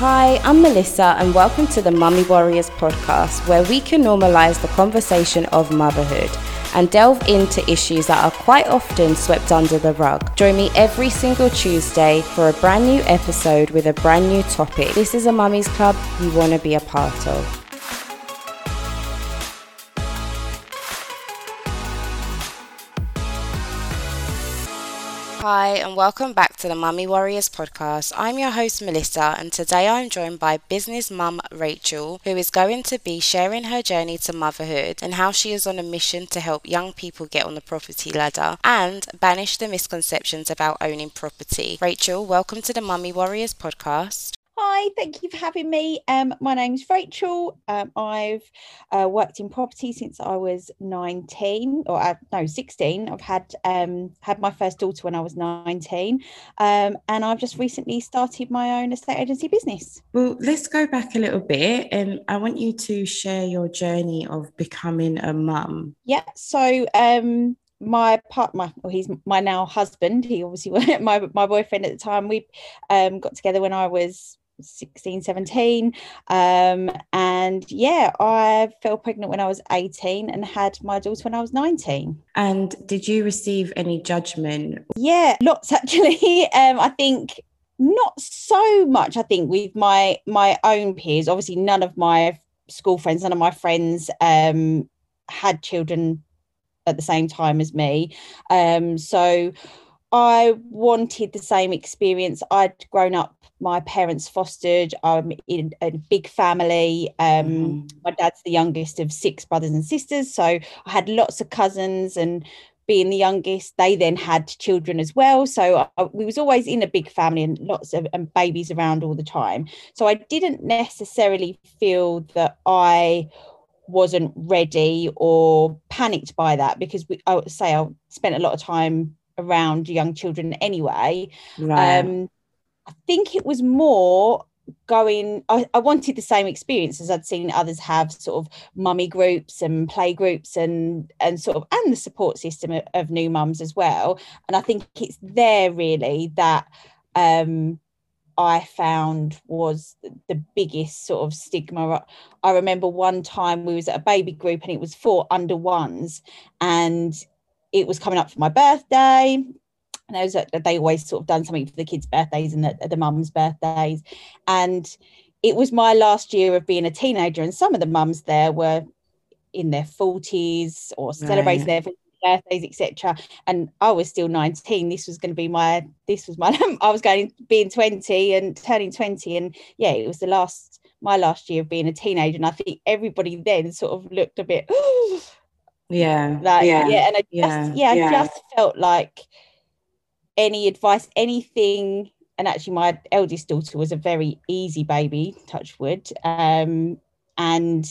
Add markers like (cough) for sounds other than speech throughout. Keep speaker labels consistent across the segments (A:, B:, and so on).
A: Hi, I'm Melissa, and welcome to the Mummy Warriors podcast, where we can normalize the conversation of motherhood and delve into issues that are quite often swept under the rug. Join me every single Tuesday for a brand new episode with a brand new topic. This is a Mummy's Club you want to be a part of. Hi, and welcome back to the Mummy Warriors podcast. I'm your host, Melissa, and today I'm joined by business mum Rachel, who is going to be sharing her journey to motherhood and how she is on a mission to help young people get on the property ladder and banish the misconceptions about owning property. Rachel, welcome to the Mummy Warriors podcast.
B: Hi, thank you for having me. Um, my name's Rachel. Um, I've uh, worked in property since I was 19, or uh, no, 16. I've had um, had my first daughter when I was 19, um, and I've just recently started my own estate agency business.
A: Well, let's go back a little bit, and I want you to share your journey of becoming a mum.
B: Yeah. So um, my part my well, he's my now husband he obviously (laughs) my my boyfriend at the time we um got together when i was 16 17 um, and yeah i fell pregnant when i was 18 and had my daughter when i was 19
A: and did you receive any judgment?
B: Yeah lots (laughs) actually. Um, i think not so much i think with my my own peers. Obviously none of my school friends none of my friends um, had children at the same time as me. Um, so I wanted the same experience. I'd grown up my parents fostered. I'm in a big family. Um, mm. My dad's the youngest of six brothers and sisters. So I had lots of cousins and being the youngest, they then had children as well. So I, we was always in a big family and lots of and babies around all the time. So I didn't necessarily feel that I wasn't ready or panicked by that because we, I would say I spent a lot of time around young children anyway. Right. Um, I think it was more going I, I, wanted the same experience as I'd seen others have sort of mummy groups and play groups and and sort of and the support system of, of new mums as well and I think it's there really that um I found was the biggest sort of stigma. I remember one time we was at a baby group and it was for under ones and it was coming up for my birthday and those they always sort of done something for the kids' birthdays and the, the mums' birthdays. And it was my last year of being a teenager, and some of the mums there were in their 40s or celebrating right. their birthdays, etc. And I was still 19. This was going to be my this was my (laughs) I was going being 20 and turning 20. And yeah, it was the last my last year of being a teenager. And I think everybody then sort of looked a bit (gasps) oh,
A: yeah.
B: Like yeah, yeah. And I just yeah, yeah, yeah. I just felt like any advice, anything. And actually, my eldest daughter was a very easy baby, touch wood, um, and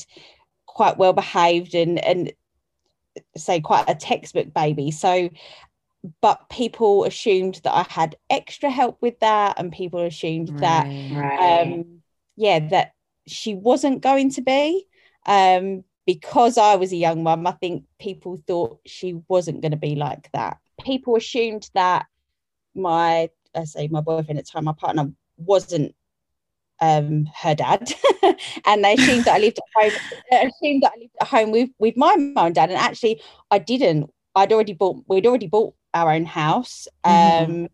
B: quite well behaved and and say quite a textbook baby. So, but people assumed that I had extra help with that, and people assumed right, that, right. Um, yeah, that she wasn't going to be. Um, because I was a young mum, I think people thought she wasn't going to be like that. People assumed that my I say my boyfriend at the time, my partner wasn't um, her dad, (laughs) and they assumed that I lived at (laughs) home. assumed that I lived at home with with my mum and dad, and actually I didn't. I'd already bought. We'd already bought our own house. Mm-hmm. Um, mm-hmm.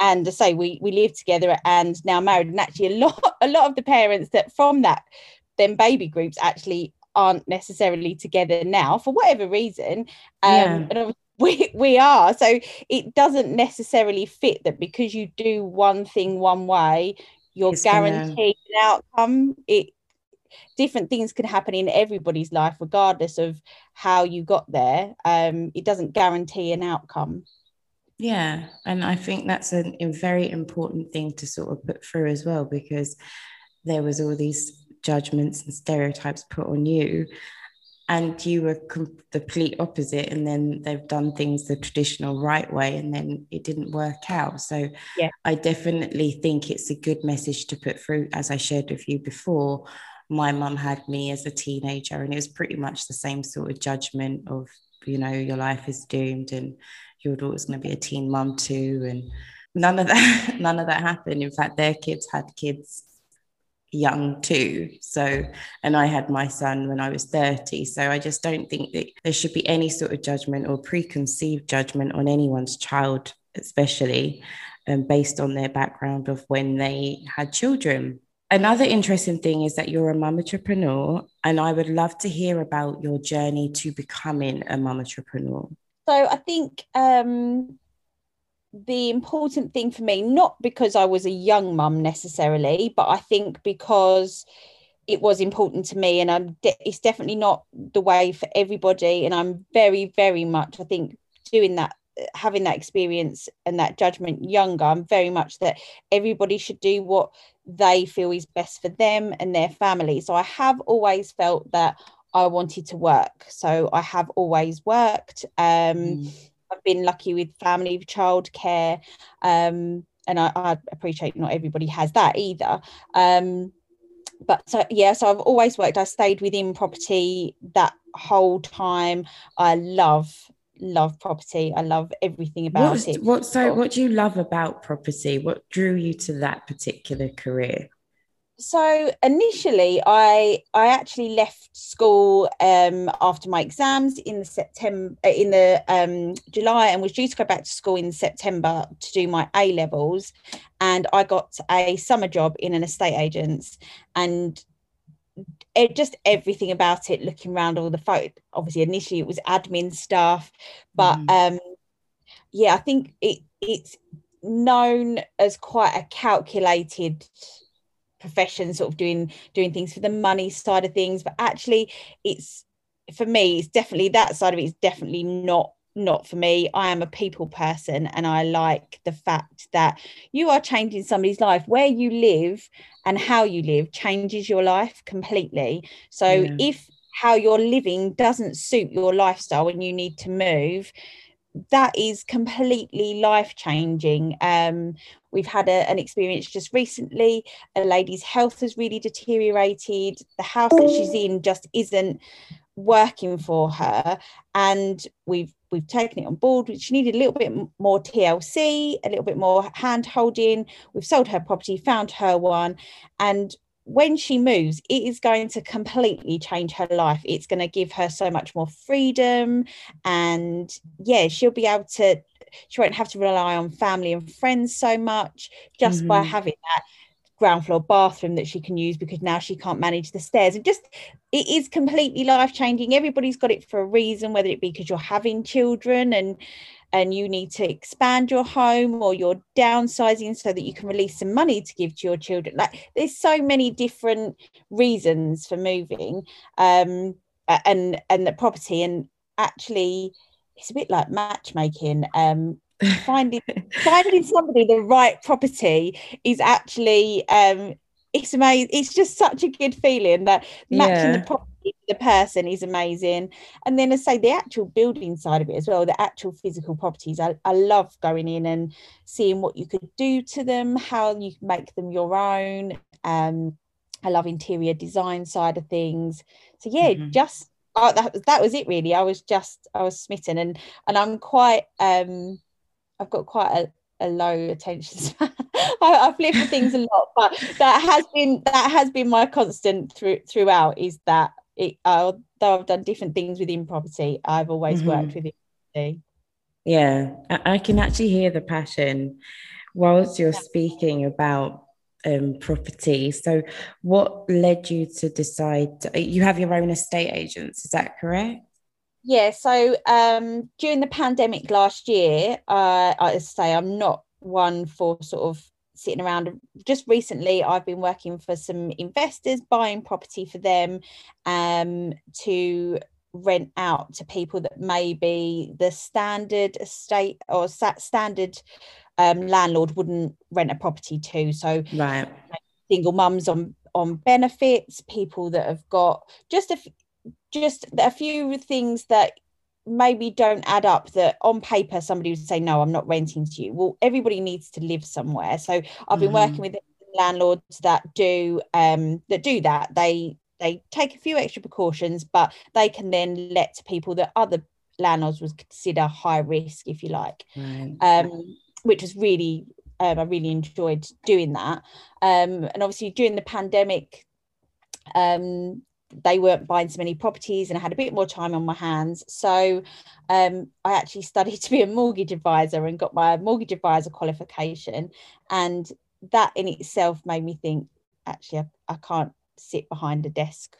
B: And to say we we lived together and now married, and actually a lot (laughs) a lot of the parents that from that then baby groups actually aren't necessarily together now for whatever reason. Um, yeah. and (laughs) we we are so it doesn't necessarily fit that because you do one thing one way you're it's guaranteed gonna... an outcome it different things can happen in everybody's life regardless of how you got there um it doesn't guarantee an outcome
A: yeah and i think that's a very important thing to sort of put through as well because there was all these judgments and stereotypes put on you. And you were com- the complete opposite and then they've done things the traditional right way and then it didn't work out. So yeah. I definitely think it's a good message to put through as i shared with you before. My mum had me as a teenager and it was pretty much the same sort of judgment of you know your life is doomed and your daughter's going to be a teen mum too and none of that (laughs) none of that happened. In fact their kids had kids young too. So, and I had my son when I was 30. So I just don't think that there should be any sort of judgment or preconceived judgment on anyone's child, especially um, based on their background of when they had children. Another interesting thing is that you're a mum entrepreneur, and I would love to hear about your journey to becoming a mum entrepreneur.
B: So I think um, the important thing for me, not because I was a young mum necessarily, but I think because it was important to me, and I'm de- it's definitely not the way for everybody. And I'm very, very much, I think, doing that, having that experience and that judgment younger. I'm very much that everybody should do what they feel is best for them and their family. So I have always felt that I wanted to work. So I have always worked. Um, mm I've been lucky with family childcare, um, and I, I, appreciate not everybody has that either. Um, but so yeah, so I've always worked. I stayed within property that whole time. I love love property. I love everything about
A: it. What so? What do you love about property? What drew you to that particular career?
B: So initially i i actually left school um, after my exams in the september uh, in the um, july and was due to go back to school in september to do my a levels and i got a summer job in an estate agent's and it, just everything about it looking around all the photo obviously initially it was admin stuff but mm. um yeah i think it it's known as quite a calculated profession sort of doing doing things for the money side of things. But actually it's for me it's definitely that side of it is definitely not not for me. I am a people person and i like the fact that you are changing somebody's life. Where you live and how you live changes your life completely. So yeah. if how you're living doesn't suit your lifestyle and you need to move that is completely life changing. Um, we've had a, an experience just recently. A lady's health has really deteriorated. The house that she's in just isn't working for her, and we've we've taken it on board. She needed a little bit more TLC, a little bit more hand holding. We've sold her property, found her one, and when she moves, it is going to completely change her life. It's going to give her so much more freedom. And yeah, she'll be able to, she won't have to rely on family and friends so much just mm-hmm. by having that ground floor bathroom that she can use because now she can't manage the stairs and just it is completely life changing everybody's got it for a reason whether it be because you're having children and and you need to expand your home or you're downsizing so that you can release some money to give to your children. Like there's so many different reasons for moving um and and the property. And actually it's a bit like matchmaking um (laughs) finding finding somebody the right property is actually um it's amazing it's just such a good feeling that matching yeah. the property the person is amazing and then I say the actual building side of it as well the actual physical properties I, I love going in and seeing what you could do to them how you can make them your own um I love interior design side of things so yeah mm-hmm. just oh, that, that was it really I was just I was smitten and and I'm quite um I've got quite a, a low attention (laughs) span. I, have lived for things a lot, but that has been that has been my constant through throughout is that it, although I've done different things within property, I've always mm-hmm. worked within property.
A: Yeah, I can actually hear the passion whilst you're speaking about um, property. So, what led you to decide? To, you have your own estate agents, is that correct?
B: Yeah, so um, during the pandemic last year, uh, I say I'm not one for sort of sitting around. Just recently, I've been working for some investors, buying property for them um, to rent out to people that maybe the standard estate or standard um, landlord wouldn't rent a property to. So,
A: right,
B: single mums on on benefits, people that have got just a just a few things that maybe don't add up that on paper somebody would say no i'm not renting to you well everybody needs to live somewhere so i've been mm-hmm. working with landlords that do um that do that they they take a few extra precautions but they can then let people that other landlords would consider high risk if you like right. um which is really um, I really enjoyed doing that. Um, and obviously during the pandemic, um, they weren't buying so many properties and I had a bit more time on my hands. So um, I actually (laughs) studied to be a mortgage advisor and got my mortgage advisor qualification. And that in itself made me think, actually, I, I can't sit behind a desk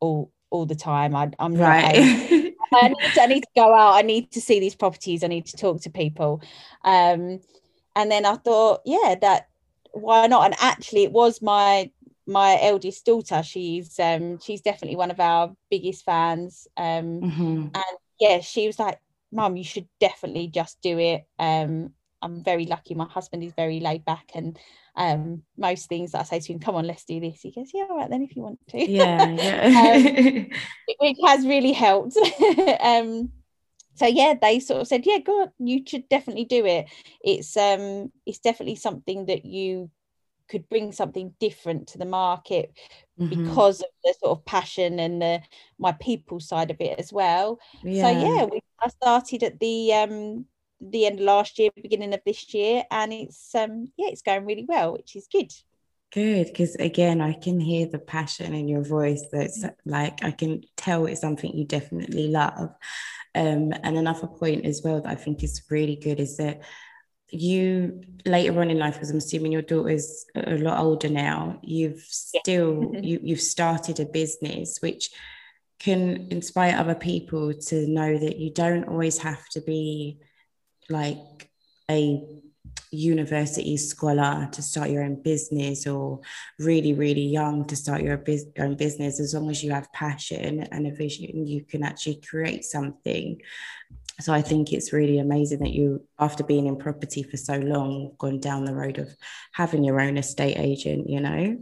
B: all all the time. I, am right. (laughs) I, need to, I need to go out. I need to see these properties. I need to talk to people. Um, and then I thought, yeah, that why not? And actually, it was my my eldest daughter she's um she's definitely one of our biggest fans um mm-hmm. and yeah she was like mom you should definitely just do it. Um i'm very lucky. My husband is very laid back and um most things that i say to him come on let's do this. He goes yeah all right then if you want to.
A: Yeah (laughs) yeah.
B: Um, which has really helped. (laughs) Um so yeah they sort of said yeah go on you should definitely do it. It's um it's definitely something that you could bring something different to the market mm-hmm. because of the sort of passion and the my people side of it as well. Yeah. So yeah, we I started at the um the end of last year, beginning of this year, and it's um yeah, it's going really well, which is good.
A: Good, because again, I can hear the passion in your voice. That's mm. like I can tell it's something you definitely love. Um, and another point as well that I think is really good is that you later on in life because i'm assuming your daughter's a lot older now you've still yeah. you, you've started a business which can inspire other people to know that you don't always have to be like a university scholar to start your own business or really really young to start your own business as long as you have passion and a vision you can actually create something so I think it's really amazing that you, after being in property for so long, gone down the road of having your own estate agent. You know.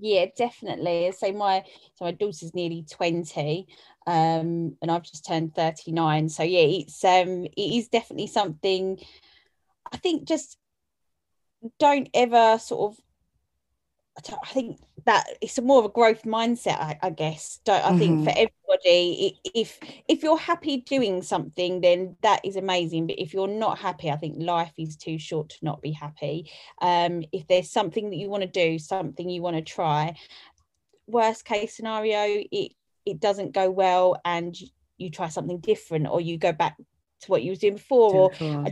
B: Yeah, definitely. So my so my daughter's nearly twenty, um, and I've just turned thirty nine. So yeah, it's um, it is definitely something. I think just don't ever sort of I think that it's a more of a growth mindset, I, I guess. Don't, I mm-hmm. think for everybody, if if you're happy doing something, then that is amazing. But if you're not happy, I think life is too short to not be happy. Um, if there's something that you want to do, something you want to try, worst case scenario, it it doesn't go well, and you try something different, or you go back to what you was doing before, or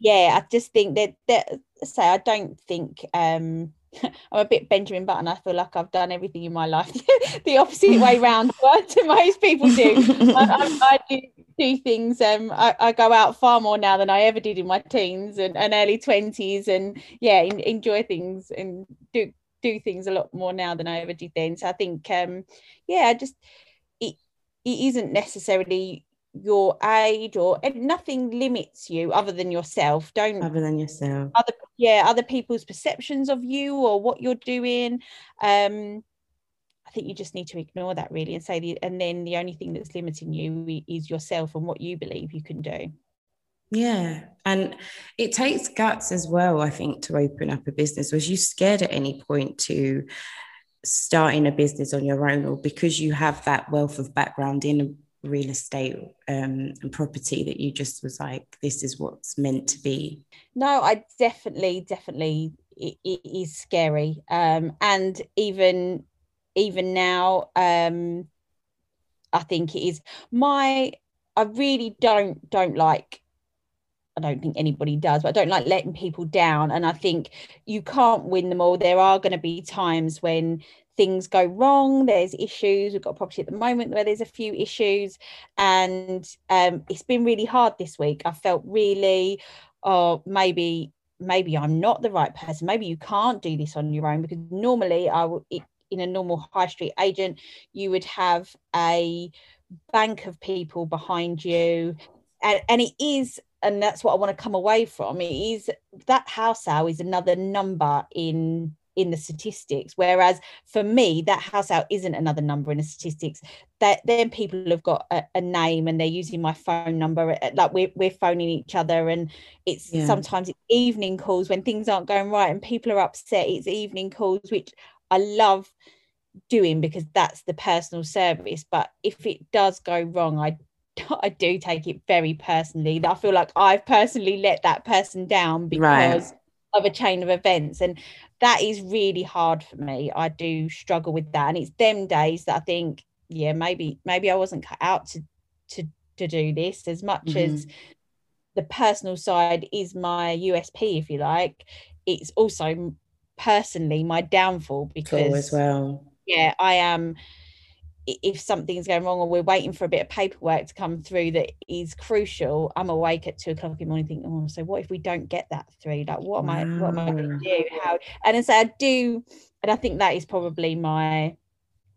B: yeah, I just think that that say I don't think um I'm a bit Benjamin Button. I feel like I've done everything in my life (laughs) the opposite way round (laughs) to most people do. I, I, I, do, do things. Um, I, I, go out far more now than I ever did in my teens and, and early twenties, and yeah, in, enjoy things and do do things a lot more now than I ever did then. So I think, um, yeah, I just it it isn't necessarily your age or nothing limits you other than yourself don't
A: other than yourself.
B: Other yeah other people's perceptions of you or what you're doing. Um i think you just need to ignore that really and say the and then the only thing that's limiting you is yourself and what you believe you can do.
A: Yeah and it takes guts as well i think to open up a business. Was you scared at any point to starting a business on your own or because you have that wealth of background in real estate um, and property that you just was like, this is what's meant to be?
B: No, I definitely, definitely, it, it is scary. Um, and even, even now, um, I think it is my, I really don't, don't like I don't think anybody does, but I don't like letting people down. And I think you can't win them all. There are going to be times when things go wrong there's issues. We've got a property at the moment where there's a few issues and um, it's been really hard this week. I felt really oh maybe maybe i'm not the right person. Maybe you can't do this on your own because normally i would in a normal high street agent you would have a bank of people behind you and, and it is and that's what i want to come away from. It is that house sale is another number in in the statistics. Whereas for me, that house out isn't another number in the statistics. That then people have got a, a, name and they're using my phone number. Uh, like we're we're phoning each other, and it's yeah. sometimes it's evening calls when things aren't going right and people are upset. It's evening calls, which I love doing because that's the personal service. But if it does go wrong, I (laughs) I do take it very personally. I feel like I've personally let that person down because right of a chain of events and that is really hard for me. I do struggle with that and it's them days that i think yeah maybe maybe i wasn't cut out to to to do this as much mm-hmm. as the personal side is my usp if you like. It's also personally my downfall because
A: cool as well.
B: yeah i am if something's going wrong or we're waiting for a bit of paperwork to come through that is crucial, I'm awake at two o'clock in the morning thinking, oh, so what if we don't get that through? Like, what am. I, what am I going to do? How? And so I do, and I think that is probably my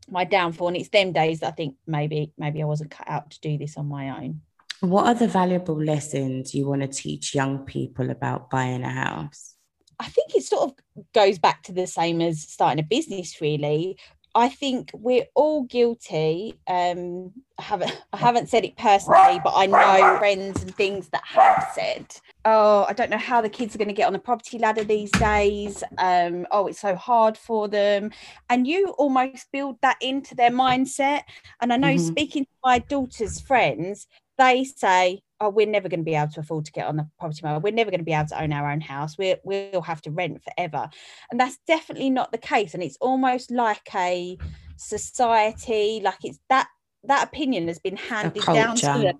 B: my downfall. And it's them days that I think maybe maybe I wasn't cut out to do this on my own.
A: What are the valuable lessons you want to teach young people about buying a house?
B: I think it sort of goes back to the same as starting a business, really. I think we're all guilty. Um, I haven't I haven't said it personally, but I know friends and things that have said, "Oh, I don't know how the kids are going to get on the property ladder these days. Um, oh, it's so hard for them," and you almost build that into their mindset. And I know, mm-hmm. speaking to my daughter's friends, they say, oh, we're never going to be able to afford to get on the property market. We're never going to be able to own our own house. we we'll have to rent forever. And that's definitely not the case. And it's almost like a society, like it's that that opinion has been handed down to them.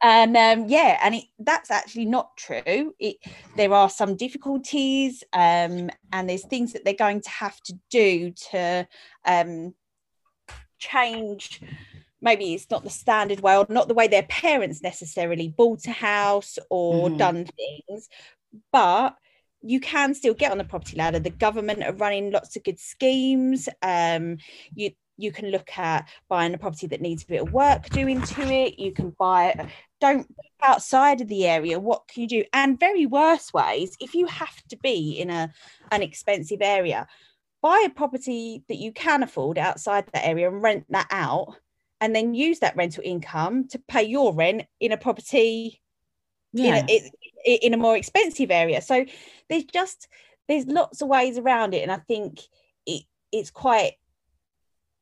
B: And um, yeah, and it, that's actually not true. It, there are some difficulties, um, and there's things that they're going to have to do to um, change maybe it's not the standard way or not the way their parents necessarily bought a house or mm-hmm. done things but you can still get on the property ladder. The government are running lots of good schemes. Um, you you can look at buying a property that needs a bit of work doing to it. You can buy it. don't outside of the area. What can you do? And very worse ways if you have to be in a an expensive area buy a property that you can afford outside that area and rent that out and then use that rental income to pay your rent in a property yeah. in, a, in a more expensive area so there's just there's lots of ways around it and i think it it's quite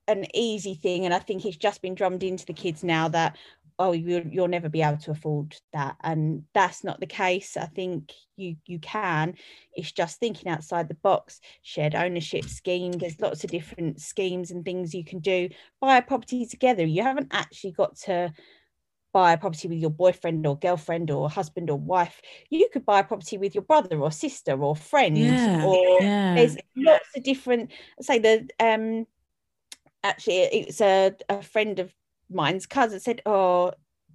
B: an easy thing and i think it's just been drummed into the kids now that oh you, you'll never be able to afford that. And that's not the case. I think you you can. It's just thinking outside the box shared ownership scheme. There's lots of different schemes and things you can do. Buy a property together. You haven't actually got to buy a property with your boyfriend or girlfriend or husband or wife. You could buy a property with your brother or sister or friend yeah, or yeah. there's lots of different say the um actually it's a, a friend of mine's cousin said, "Oh,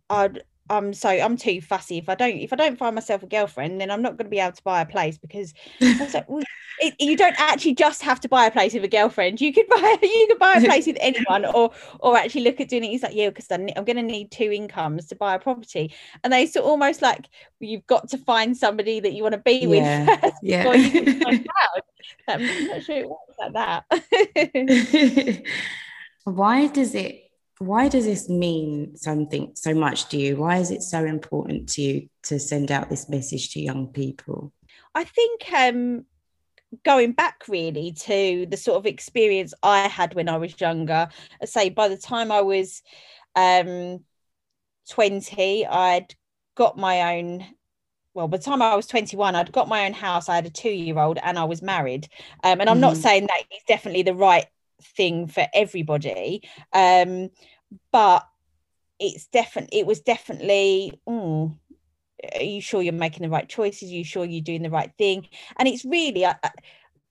B: I'd." I'm so I'm too fussy. If I don't if I don't find myself a girlfriend, then I'm not going to be able to buy a place because (laughs) like, well, it, you don't actually just have to buy a place with a girlfriend. You could buy (laughs) you could buy a place with (laughs) anyone, or or actually look at doing it. He's like, yeah, because I'm going to need two incomes to buy a property, and they sort of almost like you've got to find somebody that you want to be yeah. with first yeah. before you can find out. I'm not sure it works like that.
A: Why does it why does this mean something so much to you? Why is it so important to you to send out this message to young people?
B: I think um, going back really to the sort of experience I had when I was younger, I say by the time I was um, 20, I'd got my own well, by the time I was 21, I'd got my own house. I had a two year old and I was married. Um, and I'm mm-hmm. not saying that is definitely the right thing for everybody um but it's definitely it was definitely mm, are you sure you're making the right choices? Are you sure you're doing the right thing? And it's really uh, uh,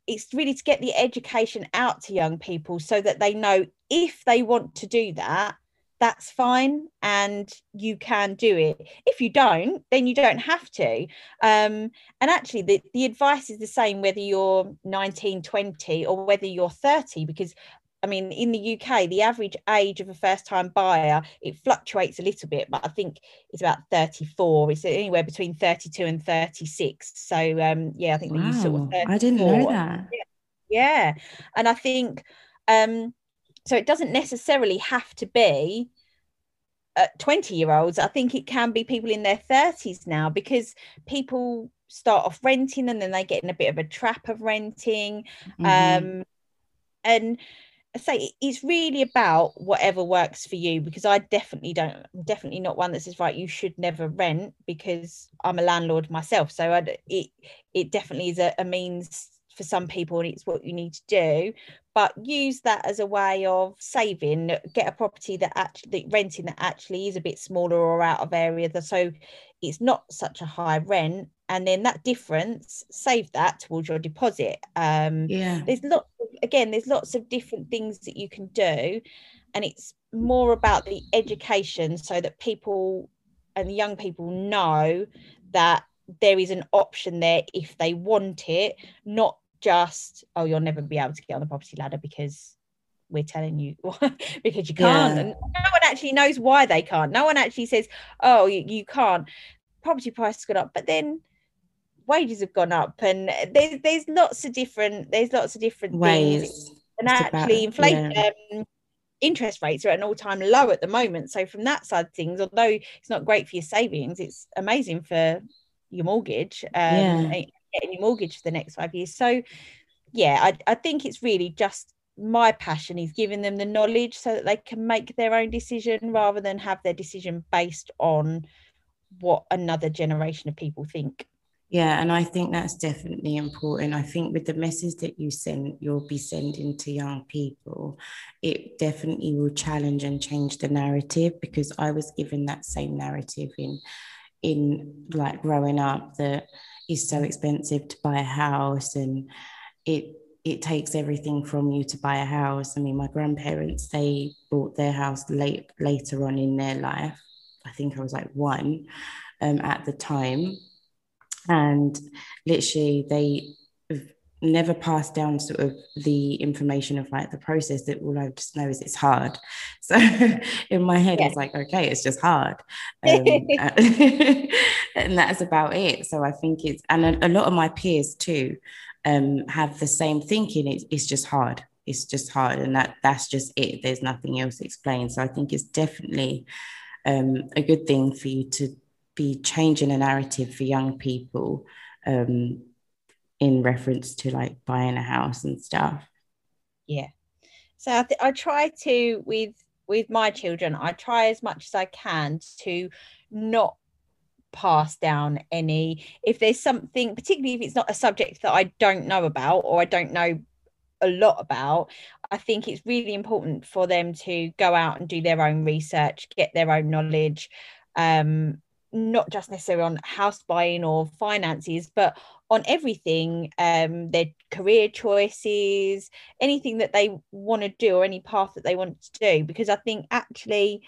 B: it's really to get the education out to young people so that they know if they want to do that that's fine and you can do it. If you don't then you don't have to. Um, and actually the, the advice is the same whether you're 19 20 or whether you're 30 because I mean, in the UK, the average age of a first time buyer, it fluctuates a little bit, but I think it's about 34. It's anywhere between 32 and 36. So, um, yeah, I think wow. sort of
A: I didn't know that.
B: Yeah. yeah. And I think, um, so it doesn't necessarily have to be 20 year olds. I think it can be people in their 30s now because people start off renting and then they get in a bit of a trap of renting. Mm-hmm. Um, and I say it's really about whatever works for you because I definitely don't I'm definitely not one that says right you should never rent because I'm a landlord myself. So I it it definitely is a, a means for some people and it's what you need to do. But use that as a way of saving get a property that actually renting that actually is a bit smaller or out of area so it's not such a high rent and then that difference save that towards your deposit. Um
A: yeah.
B: there's lots of, again there's lots of different things that you can do and it's more about the education so that people and young people know that there is an option there if they want it not just oh you'll never be able to get on the property ladder because we're telling you (laughs) because you can't. Yeah. and no one actually knows why they can't. No one actually says oh you, you can't. Property prices got up but then wages have gone up and there's there's lots of different there's lots of different ways things. and it's actually inflation yeah. um, interest rates are at an all-time low at the moment so from that side of things although it's not great for your savings it's amazing for your mortgage um, yeah. getting your mortgage for the next five years so yeah I, I think it's really just my passion is giving them the knowledge so that they can make their own decision rather than have their decision based on what another generation of people think
A: yeah, and I think that's definitely important. I think with the message that you send, you'll be sending to young people, it definitely will challenge and change the narrative because I was given that same narrative in in like growing up that it's so expensive to buy a house and it it takes everything from you to buy a house. I mean, my grandparents they bought their house late later on in their life. I think I was like one um, at the time and literally they never passed down sort of the information of like the process that all I just know is it's hard. (laughs) So in my head, yeah. it's like, okay, it's just hard. (laughs) Um, (laughs) and that's about it. So I think it's, and a, a lot of my peers too um, have the same thinking. It, it's just hard. It's just hard. And that that's just it. There's nothing else explained. So I think it's definitely um, a good thing for you to be changing a narrative for young people um, in reference to like buying a house and stuff.
B: Yeah. So I, th- I try to with with my children, I try as much as I can to not pass down any if there's something particularly if it's not a subject that I don't know about or I don't know a lot about I think it's really important for them to go out and do their own research get their own knowledge um, not just necessarily on house buying or finances, but on everything, um, their career choices, anything that they want to do or any path that they want to do. Because I think actually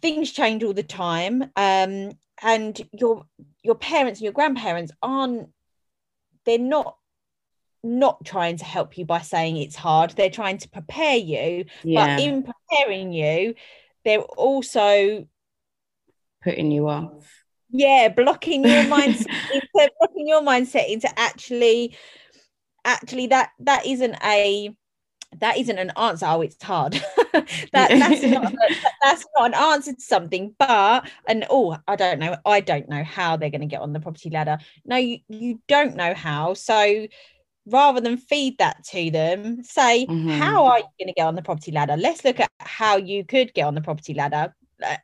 B: things change all the time. Um, and your your parents and your grandparents aren't they're not not trying to help you by saying it's hard they're trying to prepare you yeah. but in preparing you they're also
A: putting you off?
B: Yeah blocking your (laughs) mindset into blocking your mindset into actually actually that that isn't a that isn't an answer. Oh it's hard. (laughs) That that's (laughs) not that's not an answer to something but and oh i don't know i don't know how they're going to get on the property ladder. No you, you don't know how so rather than feed that to them say mm-hmm. how are you going to get on the property ladder? Let's look at how you could get on the property ladder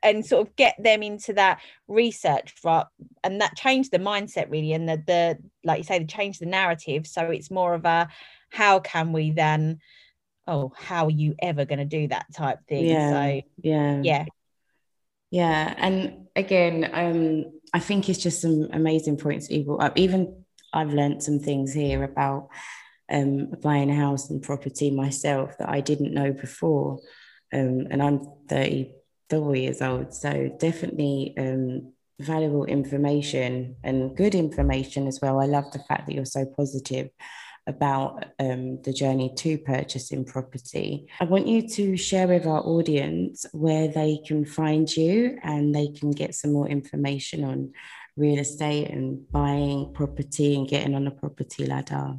B: and sort of get them into that research for, and that changed the mindset really and the the like you say the change the narrative. So it's more of a how can we then oh how are you ever going to do that type thing?
A: Yeah
B: so
A: yeah.
B: yeah.
A: Yeah and again um i think it's just some amazing points people up. Even i've learned some things here about um buying a house and property myself that i didn't know before. Um and i'm 30 four years old. So definitely um, valuable information and good information as well. I love the fact that you're so positive about um, the journey to purchasing property. I want you to share with our audience where they can find you and they can get some more information on real estate and buying property and getting on a property ladder.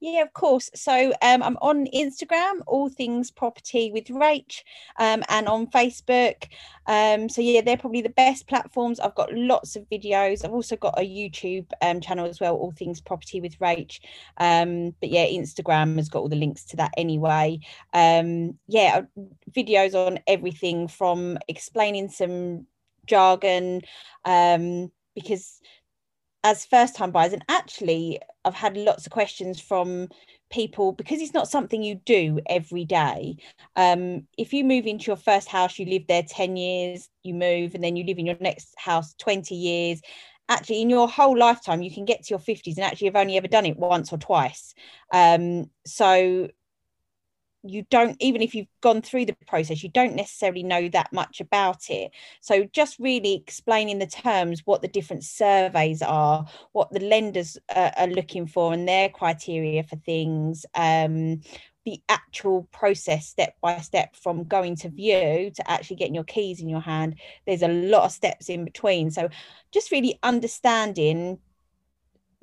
B: Yeah, of course. So um, I'm on Instagram, all things property with Rach, um, and on Facebook. Um, so yeah, they're probably the best platforms. I've got lots of videos. I've also got a YouTube um, channel as well, all things property with Rach. Um, but yeah, Instagram has got all the links to that anyway. Um, yeah, videos on everything from explaining some jargon because as first time buyers and actually i've had lots of questions from people because it's not something you do every day. Um, if you move into your first house you live there 10 years you move and then you live in your next house 20 years actually in your whole lifetime you can get to your 50s and actually you've only ever done it once or twice. Um, so you don't even if you've gone through the process you don't necessarily know that much about it. So just really explaining the terms what the different surveys are what the lenders uh, are looking for and their criteria for things um, the actual process step by step from going to view to actually getting your keys in your hand. There's a lot of steps in between. So just really understanding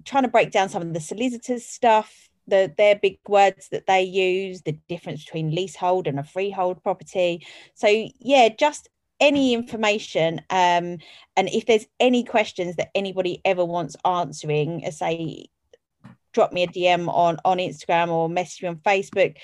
B: trying to break down some of the solicitors stuff the their big words that they use, the difference between leasehold and a freehold property. So yeah, just any information um, and if there's any questions that anybody ever wants answering, say drop me a DM on on Instagram or message me on Facebook.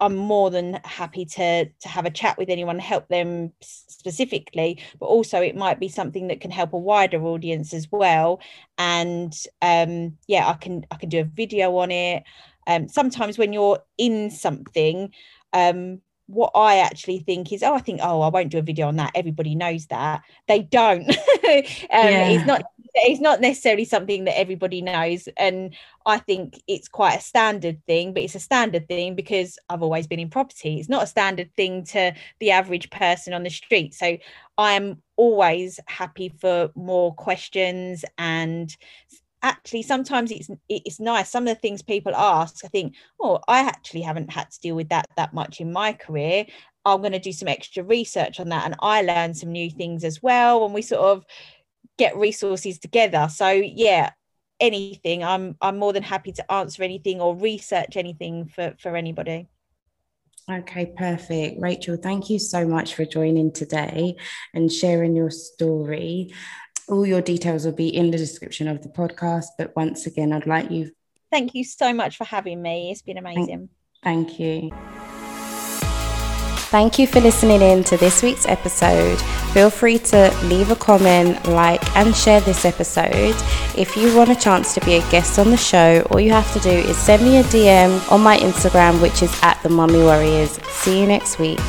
B: I'm more than happy to to have a chat with anyone, help them specifically, but also it might be something that can help a wider audience as well. And um, yeah, I can I can do a video on it. Um, sometimes when you're in something, um, what I actually think is, oh, I think, oh, I won't do a video on that. Everybody knows that. They don't. (laughs) um, yeah. It's not it's not necessarily something that everybody knows and i think it's quite a standard thing but it's a standard thing because i've always been in property. It's not a standard thing to the average person on the street. So i'm always happy for more questions and actually sometimes it's it's nice. Some of the things people ask i think oh i actually haven't had to deal with that that much in my career. I'm going to do some extra research on that and i learn some new things as well and we sort of get resources together so yeah anything i'm i'm more than happy to answer anything or research anything for for anybody
A: Okay, perfect. Rachel, thank you so much for joining today and sharing your story. All your details will be in the description of the podcast. But once again, I'd like you.
B: Thank you so much for having me. It's been amazing.
A: Thank, thank you. Thank you for listening in to this week's episode. Feel free to leave a comment, like, and share this episode. If you want a chance to be a guest on the show, all you have to do is send me a DM on my Instagram, which is at the Mummy Warriors. See you next week.